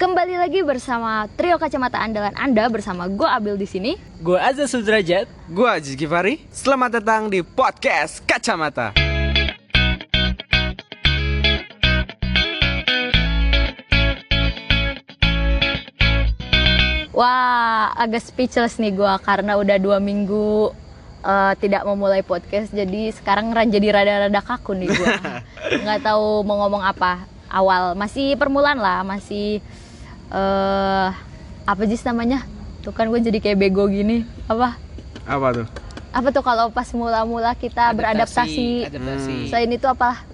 Kembali lagi bersama trio kacamata andalan Anda bersama gue Abil di sini. Gue Azza Sudrajat. Gua Aziz Givari. Selamat datang di podcast Kacamata. Wah, agak speechless nih gue karena udah dua minggu eh, tidak memulai podcast. Jadi sekarang ra- jadi rada-rada kaku nih gue. Nggak tahu mau ngomong apa. Awal masih permulaan lah, masih eh apa sih namanya? Tuh kan gue jadi kayak bego gini. Apa? Apa tuh? Apa tuh kalau pas mula-mula kita beradaptasi? Adaptasi. Selain itu apalah?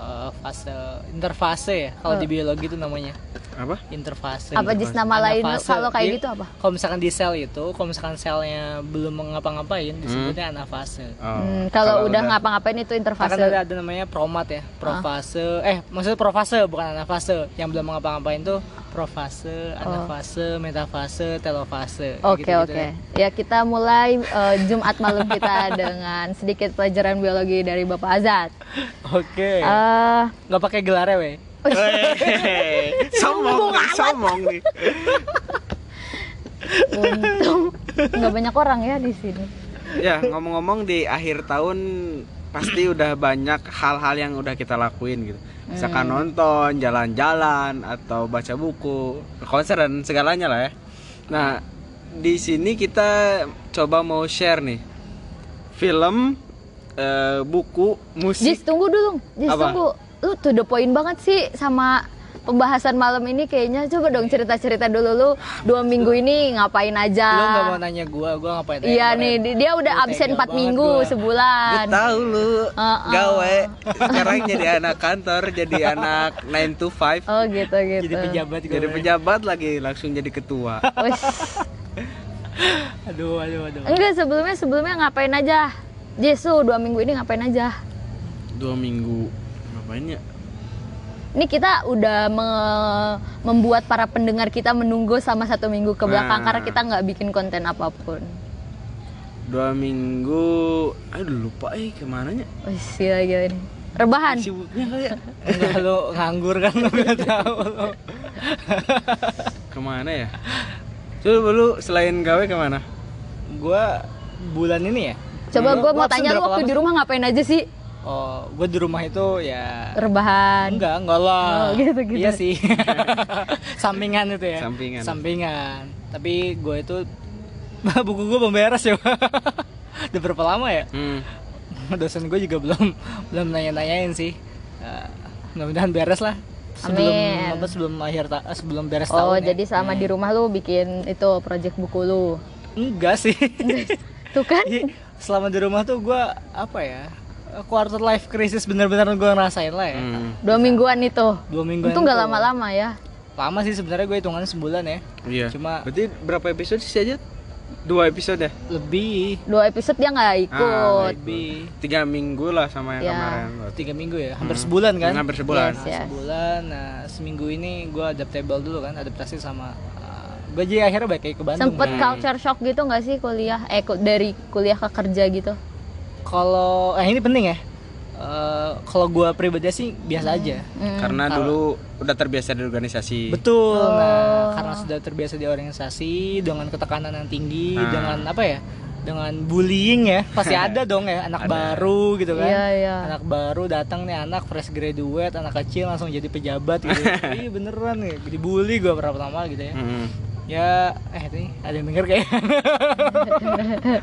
Eh, fase interfase ya. Kalau di biologi itu namanya Apa? interfase. Apa jis nama lain kalau kayak Jadi, gitu apa? Kalau misalkan di sel itu, kalau misalkan selnya belum mengapa-ngapain, disebutnya anafase. Oh, Hmm, kalau udah ngapa-ngapain itu interfase. Akan ada, ada namanya promat ya, profase. Eh, maksudnya profase bukan anafase. Yang belum mengapa-ngapain tuh profase, anafase, metafase, telofase. Oke Gitu-gitu oke. ya. Ya kita mulai eh, Jumat malam kita dengan sedikit pelajaran biologi dari Bapak Azad. Oke. Eh, Nggak pakai gelarnya, weh. Sombong nih, sombong nih. untung nggak banyak orang ya di sini. Ya, ngomong-ngomong di akhir tahun pasti udah banyak hal-hal yang udah kita lakuin gitu. Misalkan nonton, jalan-jalan atau baca buku, konser dan segalanya lah ya. Nah, di sini kita coba mau share nih film, eh, buku, musik. Jis tunggu dulu, Jis Apa? tunggu. Lu tuh the point banget sih sama pembahasan malam ini kayaknya coba dong cerita-cerita dulu lu dua minggu ini ngapain aja. Lu nggak mau nanya gua, gua ngapain? Iya nih di- dia udah Lu absen tega 4 banget minggu gua. Gue sebulan. tahu lu Heeh. gawe sekarang jadi anak kantor, jadi anak 9 to 5. Oh gitu gitu. Jadi pejabat gue. Jadi pejabat lagi langsung jadi ketua. Wes. Aduh, aduh, aduh. Enggak sebelumnya sebelumnya ngapain aja? Jesu dua minggu ini ngapain aja? Dua minggu ngapain ya? Ini kita udah me- membuat para pendengar kita menunggu sama satu minggu ke belakang Nah. karena kita nggak bikin konten apa pun. Dua minggu, aduh lupa eh ke mana nya? Wes gila gila ini. Rebahan. Sibuknya kayak Enggak lu nganggur kan lu nggak tahu lu. ke mana ya? Coba lu selain gawe ke mana? Gua bulan ini ya. Coba gue mau tanya lu waktu di rumah ngapain aja sih? Oh, gua di rumah itu ya Rebahan. enggak, enggak lah. Oh, gitu-gitu. Iya sih. Sampingan itu ya. Sampingan. Sampingan. Tapi gue itu buku gue belum beres ya. Udah berapa lama ya? Hmm. Dosen gue juga belum belum nanya-nanyain sih. Eh, mudah-mudahan beres lah. Sebelum Amin. apa sebelum akhir ta- eh, sebelum beres Oh, tahun. ya. jadi selama di rumah lu bikin itu project buku lu. Enggak sih. Tuh kan? Iya, selama di rumah tuh gue apa ya quarter life crisis bener-bener gue ngerasain lah ya Hmm. Dua mingguan itu. dua minggu Itu nggak lama-lama ya. lama sih sebenarnya gue hitungannya sebulan ya Iya. Cuma- berarti berapa episode sih aja? Dua episode ya? lebih Dua episode dia nggak ikut. Ah, lebih Tiga minggu lah sama yang Ya. kemarin. berarti. tiga minggu ya hampir sebulan kan Hampir sebulan. Yes, Nah, yes. sebulan nah seminggu ini gue adaptable dulu kan adaptasi sama uh, gue jadi akhirnya balik lagi ke Bandung Sempet kan. culture shock gitu nggak sih kuliah? Eh dari kuliah ke kerja gitu? Kalau eh ini penting ya Eh, kalau gue pribadi sih biasa aja Hmm. Karena dulu udah terbiasa di organisasi. Betul. Oh. Nah, karena sudah terbiasa di organisasi dengan ketekanan yang tinggi, Ah. dengan apa ya? Dengan bullying ya, pasti ada dong ya anak baru gitu kan. Iya iya. Anak baru datang nih anak fresh graduate, anak kecil langsung jadi pejabat gitu. Iya beneran nih, dibully gue pertama gitu ya. Hmm. Ya, eh ini ada yang denger kayak.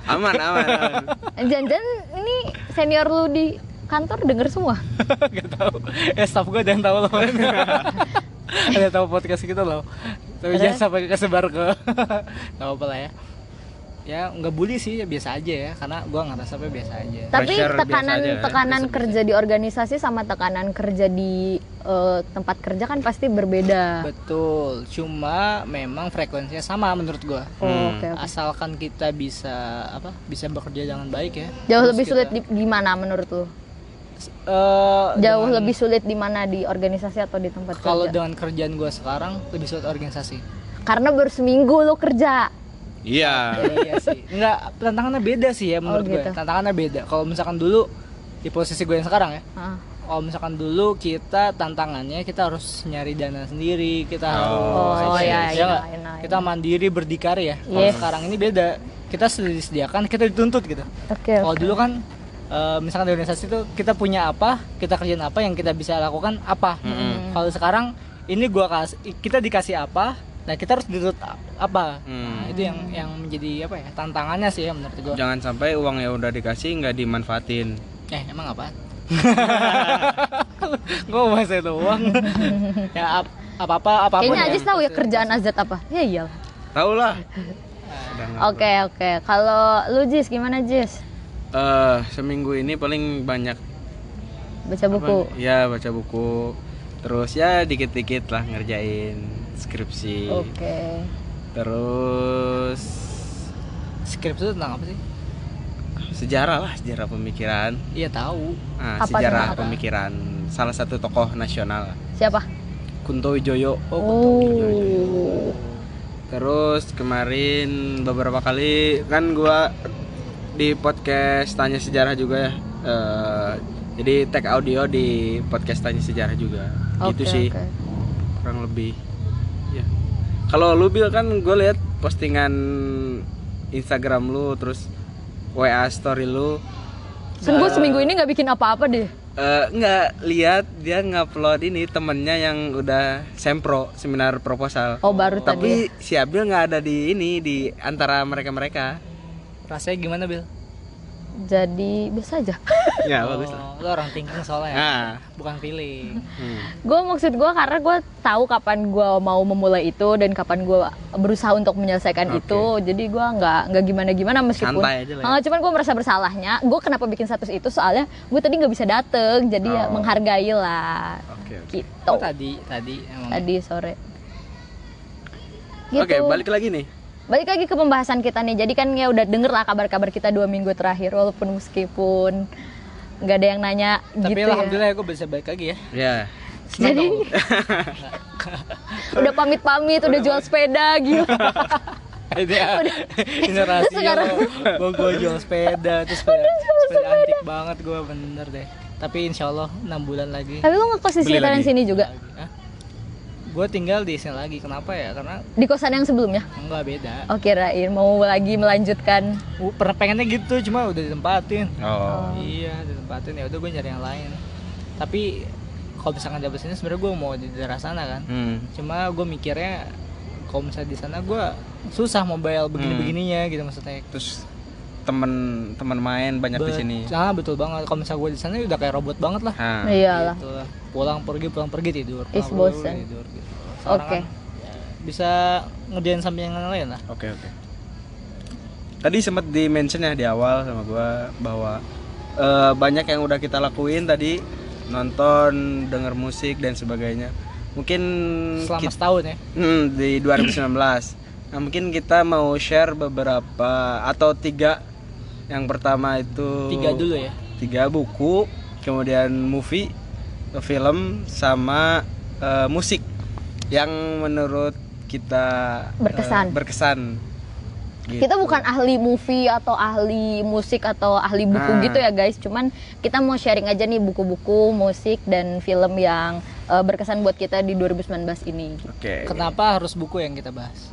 Aman, aman, aman. Jangan ini senior lu di kantor denger semua. Gak tahu. Eh staff gue ada yang tahu loh. ada yang tahu podcast kita loh. Tapi jangan sampai kesebar ke. Gak apa lah ya. Ya nggak bully sih ya biasa aja ya karena gue ngerasa apa biasa aja. Tapi Pressure biasa tekanan aja ya, tekanan kerja di organisasi sama tekanan kerja di eh, tempat kerja kan pasti berbeda. Betul. Cuma memang frekuensinya sama menurut gue. Oh, Hmm. Oke oke. Asalkan kita bisa apa? Bisa bekerja dengan baik ya. Jauh Terus lebih kita- sulit di, di mana menurut lu? Eh, Jauh dengan- lebih sulit di mana di organisasi atau di tempat Kalau kerja? dengan kerjaan gue sekarang lebih sulit organisasi. Karena baru seminggu lu kerja. Iya. iya sih. Enggak, tantangannya beda sih ya menurut Oh, gue. gitu. Tantangannya beda. Kalau misalkan dulu di posisi gue yang sekarang ya, Ah. kalau misalkan dulu kita tantangannya kita harus nyari dana sendiri kita harus Oh, iya, ya iya, nggak? iya, iya. kita mandiri berdikari ya kalau Yes. sekarang ini beda kita sudah disediakan kita dituntut gitu Oke. kalau dulu kan eh, misalkan di organisasi itu kita punya apa kita kerjaan apa yang kita bisa lakukan apa kalau sekarang ini gua kasih kita dikasih apa nah kita harus dituntut a- apa Hmm. Nah, itu yang yang menjadi apa ya tantangannya sih ya menurut gua Jangan sampai uang yang udah dikasih nggak dimanfaatin. Eh, emang apa? Gue mau itu uang. ya ap- apa-apa apa Kayaknya Ajis tahu ya kerjaan Azat apa? Ya iyalah. Tahu lah. Oke oke. Kalau lu Jis gimana Jis? Eh, seminggu ini paling banyak Baca buku. apa? Ya baca buku. Terus ya dikit-dikit lah ngerjain skripsi. Oke. Terus Skrip itu tentang apa sih? sejarah lah, sejarah pemikiran. Iya tahu. Nah, Apa sejarah tuh? pemikiran salah satu tokoh nasional Siapa? Kunto Wijoyo. Oh. Terus kemarin beberapa kali kan gua di podcast tanya sejarah juga ya. Eh, jadi tag audio di podcast tanya sejarah juga. gitu Oke, sih oke. kurang lebih. Ya. Kalau lu Bil kan gue lihat postingan Instagram lu terus WA story lu Sungguh seminggu ini nggak bikin apa-apa deh. eh nggak lihat dia ngupload ini temennya yang udah sempro seminar proposal. Oh baru tadi. ya? Tapi si Abil nggak ada di ini di antara mereka mereka. Rasanya gimana, Bil? Jadi biasa aja. Ya bagus lah. Oh, lu orang thinking soalnya. ya? Nah, Bukan feeling. hmm. gue maksud gue karena gue tahu kapan gue mau memulai itu dan kapan gue berusaha untuk menyelesaikan Oke. itu. Jadi gue nggak nggak gimana gimana meskipun. Santai aja lah ya. Ah, cuman gue merasa bersalahnya. Gue kenapa bikin status itu soalnya gue tadi nggak bisa dateng. Jadi ya Oh. menghargai lah. Oke. oke. Gitu. Oh, tadi, tadi emang. Tadi sore. Gitu. Oke, balik lagi nih. Balik lagi ke pembahasan kita nih. Jadi kan ya udah denger lah kabar-kabar kita dua minggu terakhir, walaupun meskipun nggak ada yang nanya Tapi gitu ya. alhamdulillah gue bisa balik lagi ya. Ya. Jadi udah pamit-pamit, udah jual sepeda gitu. Dia ini rahasia sekarang- gue gue jual sepeda terus sepeda, sepeda antik banget gue bener deh tapi insya Allah enam bulan lagi Tapi lu ngekos di sekitaran sini juga? Gue tinggal di sini lagi kenapa ya karena Di kosan yang sebelumnya? enggak beda Oh kirain mau lagi melanjutkan Uh, pernah pengennya gitu cuma udah ditempatin Oh. iya ditempatin ya udah gue nyari yang lain tapi kalau misalkan dapet sini sebenarnya gue mau di daerah sana kan Hmm. cuma gue mikirnya kalau misalnya di sana gue susah mau bayar begini begininya gitu maksudnya Terus temen teman main banyak di Bet- sini. Ah betul banget. Kalau misalnya gue di sana udah kayak robot banget lah. Nah, Iyalah Gitu lah. Pulang pergi pulang pergi tidur. Is Pulang, pergi, bosen. Tidur, gitu. Oke. kan, ya, bisa ngerjain sampingan lain lah. Oke oke. Tadi sempat di mention ya di awal sama gua bahwa eh, banyak yang udah kita lakuin tadi nonton, denger musik dan sebagainya. Mungkin Selama kit- setahun ya. hmm, di 2019. Nah, mungkin kita mau share beberapa atau tiga. Yang pertama itu Tiga dulu ya. Tiga buku, kemudian movie, film sama eh, musik yang menurut kita eh, Berkesan. berkesan. Gitu. Kita bukan ahli movie atau ahli musik atau ahli buku Ah. gitu ya guys Cuman kita mau sharing aja nih buku-buku, musik, dan film yang eh, berkesan buat kita di 2019 ini gitu. Oke. Kenapa harus buku yang kita bahas?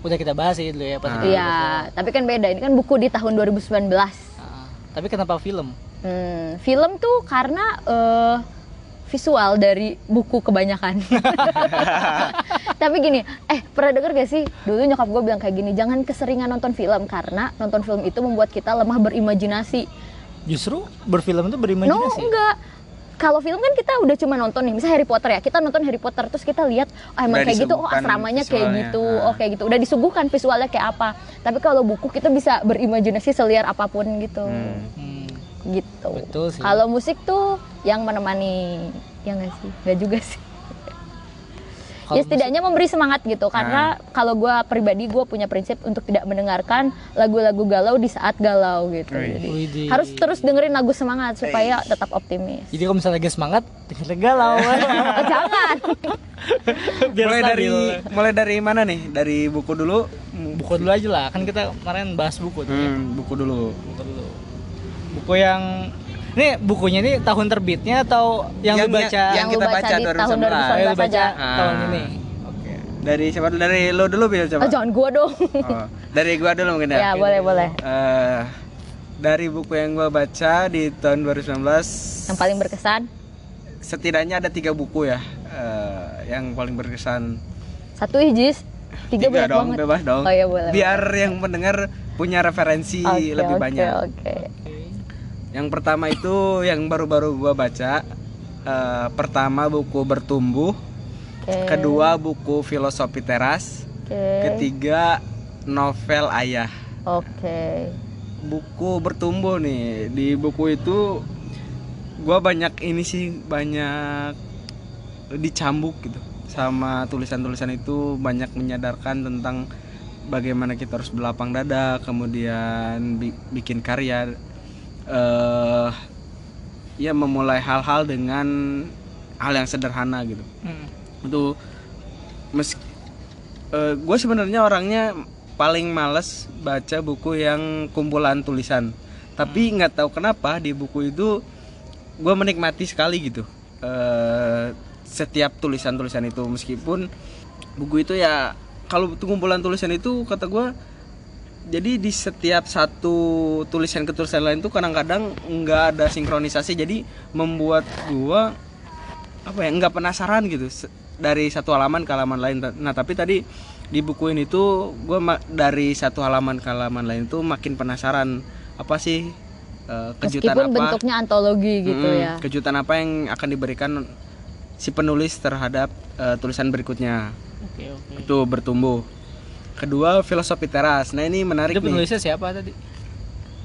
Udah kita bahas sih dulu ya pas Ah. Iya, bahas. tapi kan beda. Ini kan buku di tahun 2019 Ah, tapi kenapa film? Hmm, film tuh karena eh, visual dari buku kebanyakan. Tapi gini, eh pernah denger gak sih? Dulu nyokap gue bilang kayak gini, jangan keseringan nonton film karena nonton film itu membuat kita lemah berimajinasi. Justru berfilm itu No, berimajinasi. enggak. Kalau film kan kita udah cuma nonton nih, misalnya Harry Potter ya, kita nonton Harry Potter terus kita lihat, oh emang Udah kayak gitu, oh asramanya kayak visualnya. gitu, Ah. oh kayak gitu, udah disuguhkan visualnya kayak apa. Tapi kalau buku kita bisa berimajinasi seliar apa pun gitu. Hmm. Gitu. Betul sih. Kalau musik tuh yang menemani, ya nggak sih? Nggak juga sih. Kalau ya setidaknya memberi semangat gitu. Karena kalau gue pribadi gue punya prinsip untuk tidak mendengarkan lagu-lagu galau di saat galau gitu. Wih. Jadi Widih. harus terus dengerin lagu semangat supaya tetap optimis. Jadi kalau misalnya lagi semangat, dengerin galau. Oh, jangan. Biar mulai dari stabil. mulai dari mana nih? Dari buku dulu. buku dulu aja lah kan kita kemarin bahas buku ya. Hmm, buku dulu. buku dulu buku yang Ini bukunya ini tahun terbitnya atau yang, Yang- lu baca? yang- kita baca baca di tahun 2019. Oh, yang lu 2019 baca aja. Ah. tahun ini. Oke. Dari siapa? Dari lo dulu Bil coba. Oh, jangan gua dong. Oh, dari gua dulu mungkin ya. ya, boleh, boleh. Eh, dari buku yang gua baca di tahun 2019 Yang paling berkesan setidaknya ada tiga buku ya eh, yang paling berkesan. satu hijis, tiga, banyak dong, banget. bebas dong. Oh iya boleh. Biar yang mendengar punya referensi Oke, lebih oke, banyak. Oke. Yang pertama itu yang baru-baru gua baca. eh, pertama buku bertumbuh, Oke. kedua buku filosofi teras, Oke. ketiga novel ayah. Oke. Buku bertumbuh nih di buku itu gua banyak ini sih banyak dicambuk gitu sama tulisan-tulisan itu banyak menyadarkan tentang bagaimana kita harus berlapang dada kemudian bi- bikin karya eh ya memulai hal-hal dengan hal yang sederhana gitu. Hmm. itu meski gue sebenarnya orangnya paling males baca buku yang kumpulan tulisan. Tapi nggak tahu kenapa di buku itu gue menikmati sekali gitu. Eh, setiap tulisan-tulisan itu. Meskipun buku itu ya kalau kumpulan tulisan itu kata gue jadi di setiap satu tulisan ke tulisan lain tuh kadang-kadang nggak ada sinkronisasi jadi membuat gua apa ya nggak penasaran gitu dari satu halaman ke halaman lain nah tapi tadi di buku ini tuh gue dari satu halaman ke halaman lain tuh makin penasaran apa sih eh, kejutan Meskipun apa bentuknya antologi gitu ya. kejutan apa yang akan diberikan si penulis terhadap eh, tulisan berikutnya Oke, oke. itu bertumbuh kedua filosofi teras. Nah ini menarik Itu nih. penulisnya siapa tadi?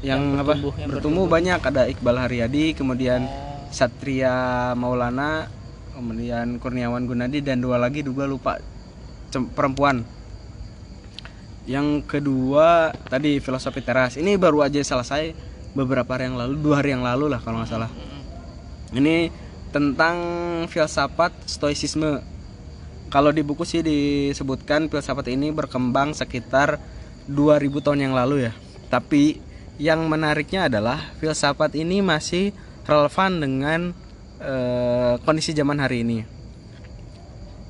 yang, yang apa? bertumbuh, yang bertumbuh banyak. Ada Iqbal Haryadi kemudian Oh, Satria Maulana kemudian Kurniawan Gunadi dan dua lagi juga lupa. Cem- perempuan. Yang kedua tadi filosofi teras. Ini baru aja selesai beberapa hari yang lalu dua hari yang lalu lah kalau nggak salah. Ini tentang filsafat stoicisme kalau di buku sih disebutkan filsafat ini berkembang sekitar 2000 tahun yang lalu ya. Tapi yang menariknya adalah filsafat ini masih relevan dengan eh, kondisi zaman hari ini.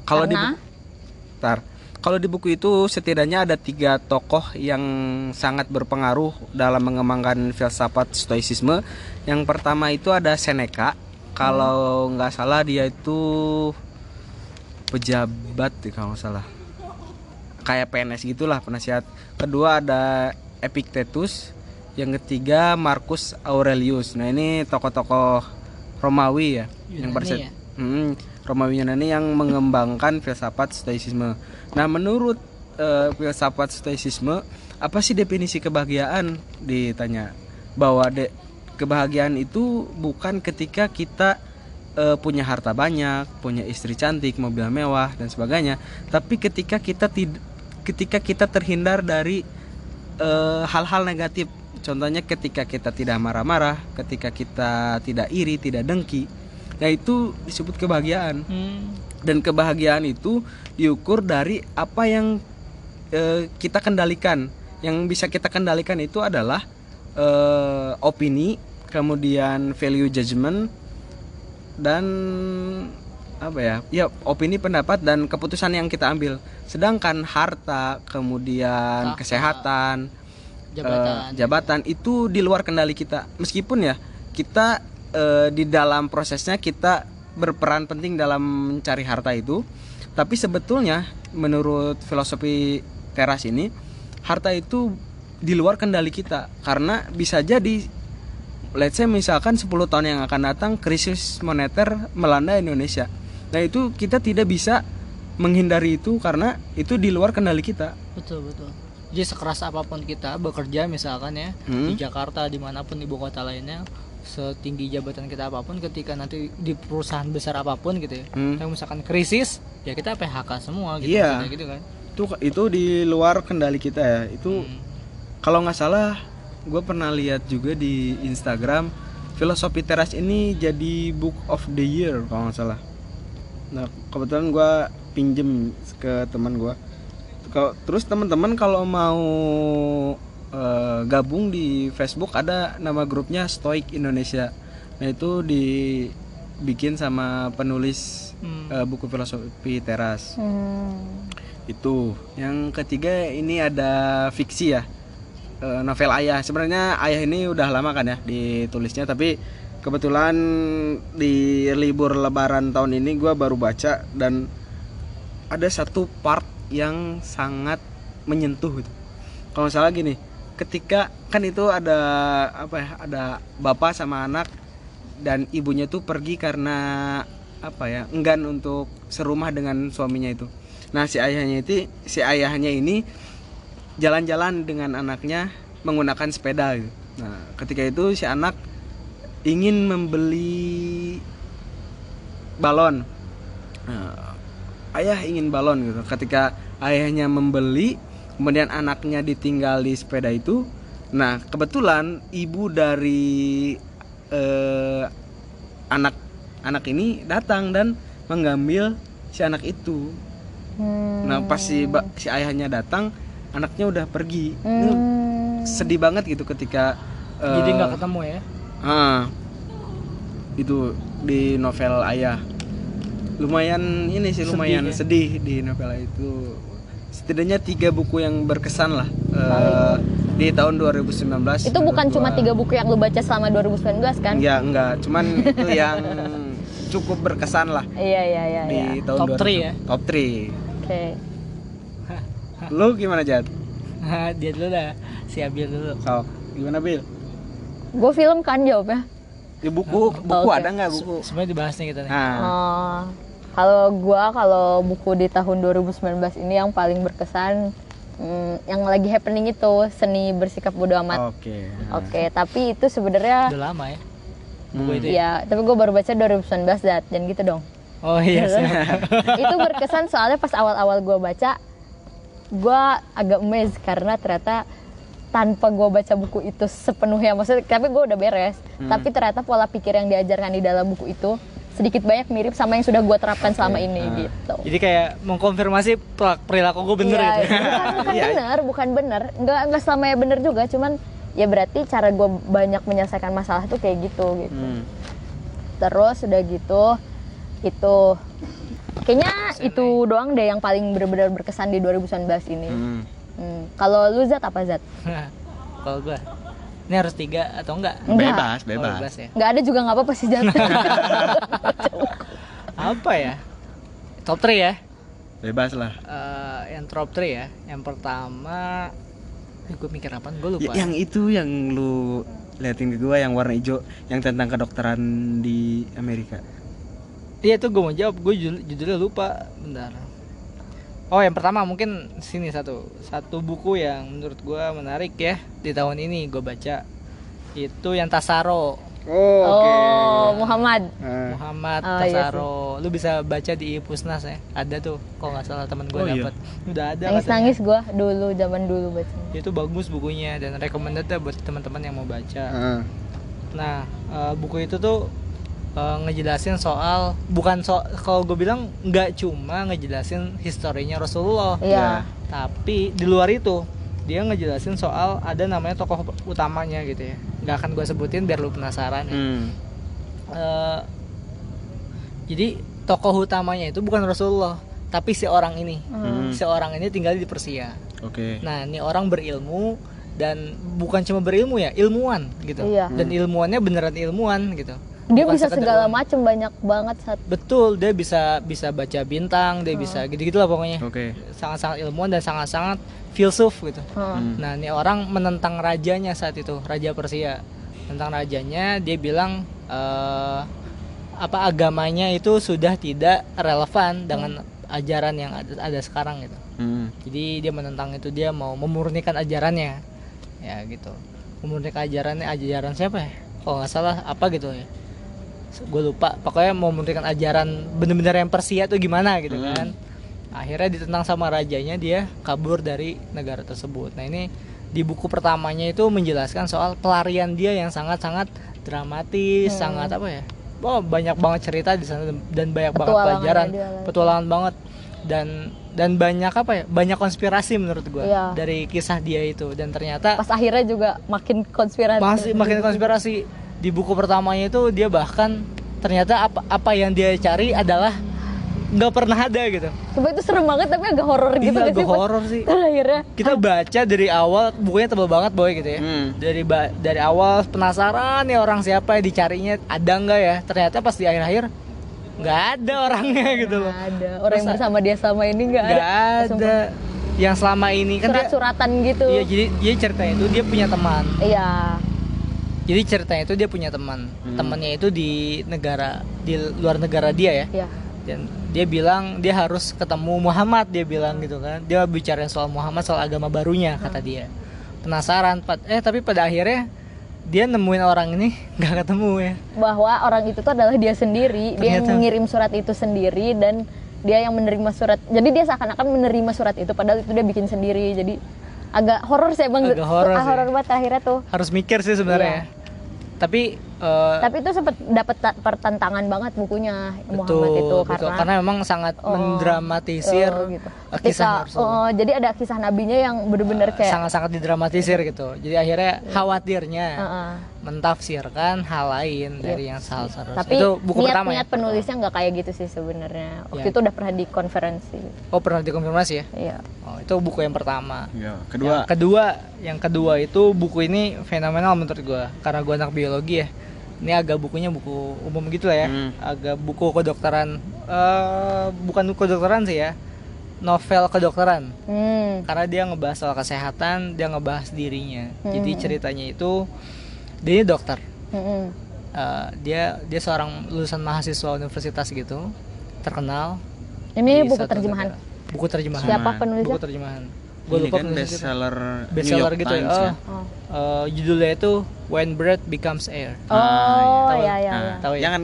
Kalau di Bentar. kalau di buku itu setidaknya ada tiga tokoh yang sangat berpengaruh dalam mengembangkan filsafat stoicisme. Yang pertama itu ada Seneca. Kalau nggak salah dia itu pejabat kalau nggak salah. Kayak PNS gitulah penasihat. Kedua ada Epictetus yang ketiga Marcus Aurelius. Nah ini tokoh-tokoh Romawi ya yang Yunani pada ya? Hmm, Romawi Yunani yang mengembangkan filsafat stoicisme. Nah menurut eh, filsafat stoicisme apa sih definisi kebahagiaan? Ditanya. Bahwa de- kebahagiaan itu bukan ketika kita eh, punya harta banyak, punya istri cantik, mobil mewah dan sebagainya, tapi ketika kita tid- ketika kita terhindar dari eh, hal-hal negatif. Contohnya ketika kita tidak marah-marah, ketika kita tidak iri, tidak dengki. Nah, itu disebut kebahagiaan. Hmm. Dan kebahagiaan itu diukur dari apa yang eh, kita kendalikan. Yang bisa kita kendalikan itu adalah eh, opini, kemudian value judgment dan apa ya? Ya, opini, pendapat dan keputusan yang kita ambil. Sedangkan harta, kemudian kesehatan, Jabatan. eh, jabatan itu di luar kendali kita. Meskipun ya kita eh, di dalam prosesnya kita berperan penting dalam mencari harta itu, tapi sebetulnya menurut filosofi teras ini harta itu di luar kendali kita karena bisa jadi let's say misalkan 10 tahun yang akan datang krisis moneter melanda Indonesia. Nah, itu kita tidak bisa menghindari itu karena itu di luar kendali kita. Betul betul. Jadi sekeras apa pun kita bekerja misalkan ya Hmm. di Jakarta di mana pun ibu kota lainnya setinggi jabatan kita apa pun ketika nanti di perusahaan besar apa pun gitu ya Hmm. yang misalkan krisis ya kita PHK semua gitu maksudnya gitu kan Itu itu di luar kendali kita ya. Itu Hmm. kalau nggak salah gue pernah lihat juga di Instagram filosofi teras ini jadi book of the year kalau nggak salah nah kebetulan gue pinjem ke teman gue kalau terus teman-teman kalau mau eh, gabung di Facebook ada nama grupnya Stoic Indonesia Nah itu dibikin sama penulis Hmm. eh, buku filosofi teras. Hmm. Itu. Yang ketiga ini ada fiksi ya. Eh, novel Ayah. Sebenarnya Ayah ini udah lama kan ya ditulisnya tapi kebetulan di libur lebaran tahun ini gua baru baca dan ada satu part yang sangat menyentuh gitu. Kalau salah gini, ketika kan itu ada apa ya? Ada bapak sama anak dan ibunya tuh pergi karena apa ya? enggan untuk serumah dengan suaminya itu. Nah, si ayahnya itu si ayahnya ini jalan-jalan dengan anaknya menggunakan sepeda gitu. Nah, ketika itu si anak ingin membeli balon. Nah, ayah ingin balon gitu. Ketika ayahnya membeli, kemudian anaknya ditinggal di sepeda itu. Nah, kebetulan ibu dari eh, anak anak ini datang dan mengambil si anak itu. Hmm. Nah, pas si si ayahnya datang, anaknya udah pergi. Hmm. sedih banget gitu ketika eh, Jadi nggak ketemu ya. ah, itu di novel ayah lumayan ini sih Sedih lumayan ya? sedih di novel itu setidaknya tiga buku yang berkesan lah eh, di tahun 2019 Itu bukan cuma tiga buku yang lu baca selama 2019 kan? Enggak, enggak. Cuman itu yang cukup berkesan lah Iya iya iya. di iya. tahun Top 2000. three ya? Top 3. Oke. Lu gimana, Jad? Dia dulu dah. Si Abil dulu. Sok. Gimana, Bil? Gue film kan jawabnya. Di buku, buku Oke. ada nggak buku? Sebenarnya dibahas nih kita nih. Nah, Oh, kalau gua kalau buku di tahun 2019 ini yang paling berkesan hmm, yang lagi happening itu seni bersikap bodoh amat. oke. Oke, tapi itu sebenarnya Udah lama ya. Buku Hmm. itu ya. ya, tapi gue baru baca 2019 dat, dan gitu dong. Oh iya siap. itu berkesan soalnya pas awal-awal gua baca, gua agak amazed karena ternyata tanpa gua baca buku itu sepenuhnya maksudnya tapi gue udah beres. Tapi ternyata pola pikir yang diajarkan di dalam buku itu sedikit banyak mirip sama yang sudah gua terapkan selama ini gitu. Jadi kayak mengkonfirmasi perilaku gue bener Iya, gitu. bukan, bukan bener bukan bener. Nggak nggak selamanya bener juga cuman ya berarti cara gue banyak menyelesaikan masalah tuh kayak gitu gitu. Hmm. terus udah gitu itu kayaknya itu doang deh yang paling benar-benar berkesan di 2019 ini Hmm. Hmm, kalau lu zat apa zat Kalau gue, ini harus tiga atau enggak? Enggak. Bebas, Oh, bebas. bebas ya. nggak ada juga nggak apa-apa sih zat Apa ya? Top 3 ya. Bebas lah. Eh, yang top 3 ya. Yang pertama, gue mikir apa? Gue lupa. Ya, yang itu yang lu liatin ke gua yang warna hijau yang tentang kedokteran di Amerika. Iya tuh gue mau jawab, gue judul, judulnya lupa. Bentar. Oh yang pertama mungkin sini satu satu buku yang menurut gue menarik ya di tahun ini gue baca itu yang Tasaro Oh, oh Muhammad Nah, Muhammad Oh, iya Tasaro. Lu bisa baca di Pusnas ya. Ada tuh kalau nggak salah teman gue Oh, iya. dapat. Udah ada nangis katanya. nangis gue dulu zaman dulu baca Itu bagus bukunya dan recommended ya buat teman-teman yang mau baca. ah. Nah, eh, buku itu tuh eh, ngejelasin soal bukan so kalau gue bilang nggak cuma ngejelasin historinya Rasulullah, iya tapi di luar itu dia ngejelasin soal ada namanya tokoh utamanya gitu ya. Nggak akan gue sebutin biar lu penasaran. ya. Hmm. Eh, jadi tokoh utamanya itu bukan Rasulullah, tapi si orang ini. Hmm. Si orang ini tinggal di Persia. Oke. Nah, ini orang berilmu dan bukan cuma berilmu ya, ilmuwan gitu. Iya. Dan ilmuannya beneran ilmuwan gitu. Dia Bukan bisa segala macam banyak banget saat Betul, dia bisa bisa baca bintang, dia bisa gitu-gitu lah pokoknya. Oke. Sangat-sangat ilmuwan dan sangat-sangat filsuf gitu. Hmm. Nah, ini orang menentang rajanya saat itu, raja Persia. Tentang rajanya, dia bilang eh, apa agamanya itu sudah tidak relevan dengan ajaran yang ada, ada sekarang gitu. Hmm. Jadi dia menentang itu, dia mau memurnikan ajarannya. Ya gitu. Memurnikan ajarannya, ajaran siapa ya? Kalau nggak salah apa gitu ya. Gue lupa. Pokoknya mau memurnikan ajaran bener-bener yang Persia tuh gimana gitu Hmm. kan. Akhirnya ditentang sama rajanya, dia kabur dari negara tersebut. Nah ini di buku pertamanya itu menjelaskan soal pelarian dia yang sangat-sangat dramatis, sangat apa ya? Oh, banyak banget cerita di sana dan banyak banget pelajaran, petualangan banget dan dan banyak apa ya? Banyak konspirasi menurut gua Iya. dari kisah dia itu dan ternyata pas akhirnya juga makin konspiratif masih makin konspirasi di buku pertamanya itu dia bahkan ternyata apa apa yang dia cari adalah nggak pernah ada gitu Coba itu serem banget tapi agak horor gitu Iya, gak agak sih? Pas horor sih. Akhirnya kita baca dari awal bukunya tebal banget boy gitu ya Hmm. dari ba- dari awal penasaran nih orang siapa yang dicarinya ada nggak ya ternyata pas di akhir-akhir nggak ada orangnya gitu loh ada orang yang bersama dia sama ini nggak ada. nggak ada yang selama ini kan dia Surat-suratan gitu. iya jadi dia ceritanya itu dia punya teman Iya. Jadi ceritanya itu dia punya teman Hmm. temannya itu di negara di luar negara dia ya Iya. dan dia bilang dia harus ketemu Muhammad dia bilang gitu kan dia bicara soal Muhammad soal agama barunya kata dia penasaran eh tapi pada akhirnya dia nemuin orang ini nggak ketemu ya Bahwa orang itu tuh adalah dia sendiri, dia yang Ternyata. mengirim surat itu sendiri dan dia yang menerima surat. Jadi dia seakan-akan menerima surat itu padahal itu dia bikin sendiri. Jadi agak horor sih Bang. Agak horor Ah, horor banget akhirnya tuh. harus mikir sih sebenarnya ya. tapi eh, Tapi itu sempat dapat ta- pertentangan banget bukunya betul, Muhammad itu betul. karena karena memang sangat Oh, mendramatisir oh, gitu. eh, Ketika kisah Rasul. oh, jadi ada kisah nabinya yang bener-bener kayak sangat-sangat didramatisir gitu jadi akhirnya khawatirnya Heeh. mentafsirkan hal lain dari yang hal seharusnya Tapi itu buku niat pertama ya niat penulisnya nggak kayak gitu sih sebenarnya. Waktu Ya. itu udah pernah di konferensi. oh pernah dikonfirmasi ya Iya. oh itu buku yang pertama Ya, Yang kedua. kedua, yang kedua itu buku ini fenomenal menurut gua karena gua anak biologi ya. Ini agak bukunya buku umum gitu lah ya. Hmm. Agak buku kedokteran eh bukan buku kedokteran sih ya. Novel kedokteran. Hmm. Karena dia ngebahas soal kesehatan, dia ngebahas dirinya. Jadi Hmm. ceritanya itu dia ini dokter. Mm-mm. Eh, dia dia seorang lulusan mahasiswa universitas gitu, terkenal. Ini buku terjemahan. negara. Buku terjemahan. Siapa penulisnya? Buku terjemahan. Gua Ini lupa kan best seller Best seller gitu ya. Oh. Oh, Eh, judulnya itu When Bread Becomes Air. oh Tahu. ya ya Nah, ya. Tahu ya? Jangan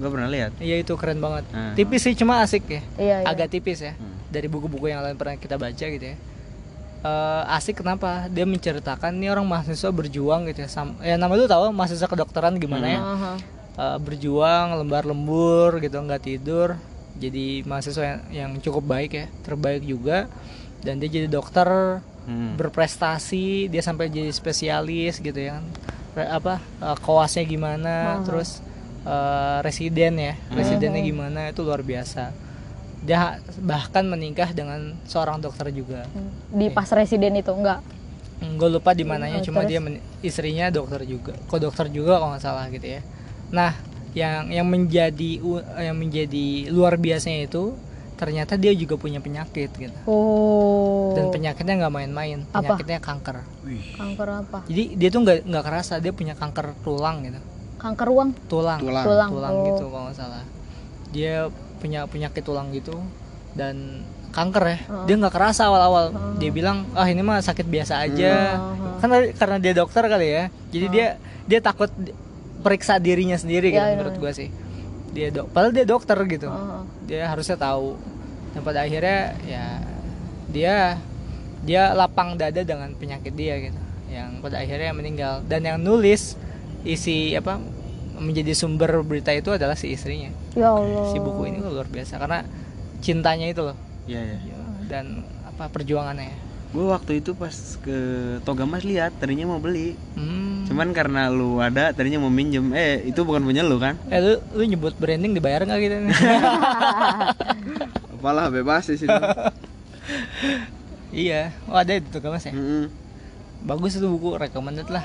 gue pernah lihat. Iya itu keren banget. Hmm. Tipis sih cuma asik ya. Iya, iya. Agak tipis ya. Hmm. Dari buku-buku yang lain pernah kita baca gitu ya. Eh, asik kenapa? Dia menceritakan ini orang mahasiswa berjuang gitu ya. Sam ya nama lu tahu mahasiswa kedokteran gimana ya? Aha. Eh, berjuang lembar lembur gitu nggak tidur. Jadi mahasiswa yang, yang cukup baik ya, terbaik juga. Dan dia jadi dokter Hmm. berprestasi dia sampai jadi spesialis gitu ya kan. Re- apa eh, koasnya gimana terus eh, residen ya residennya gimana itu luar biasa. Dia bahkan menikah dengan seorang dokter juga. Di pas residen itu enggak. gue lupa di mananya Oh, cuma terus? dia men- istrinya dokter juga kok dokter juga kalau nggak salah gitu ya. Nah yang yang menjadi u- yang menjadi luar biasanya itu ternyata dia juga punya penyakit gitu Oh. dan penyakitnya nggak main-main Apa? penyakitnya kanker kanker apa? jadi dia tuh nggak nggak kerasa dia punya kanker tulang gitu Kanker uang. tulang Tulang. Tulang. tulang Oh. gitu kalau nggak salah dia punya penyakit tulang gitu dan kanker ya Oh. dia nggak kerasa awal-awal dia bilang ah ini mah sakit biasa aja Oh. kan tadi- karena dia dokter kali ya jadi dia dia takut periksa dirinya sendiri gitu Ya, ya, menurut ya. gua sih dia dok padahal dia dokter gitu Oh. dia harusnya tahu dan pada akhirnya ya dia dia lapang dada dengan penyakit dia gitu yang pada akhirnya meninggal dan yang nulis isi apa menjadi sumber berita itu adalah si istrinya Ya Allah. si buku ini luar biasa karena cintanya itu loh Iya ya. dan apa perjuangannya ya. Gue waktu itu pas ke Togamas lihat, tadinya mau beli. Hmm. Cuman karena lu ada, tadinya mau minjem. Eh, itu bukan punya lu kan? eh lu, lu nyebut branding dibayar nggak gitu Apalah bebas di sini. iya oh ada itu tuh mas ya Mm-mm. bagus itu buku recommended lah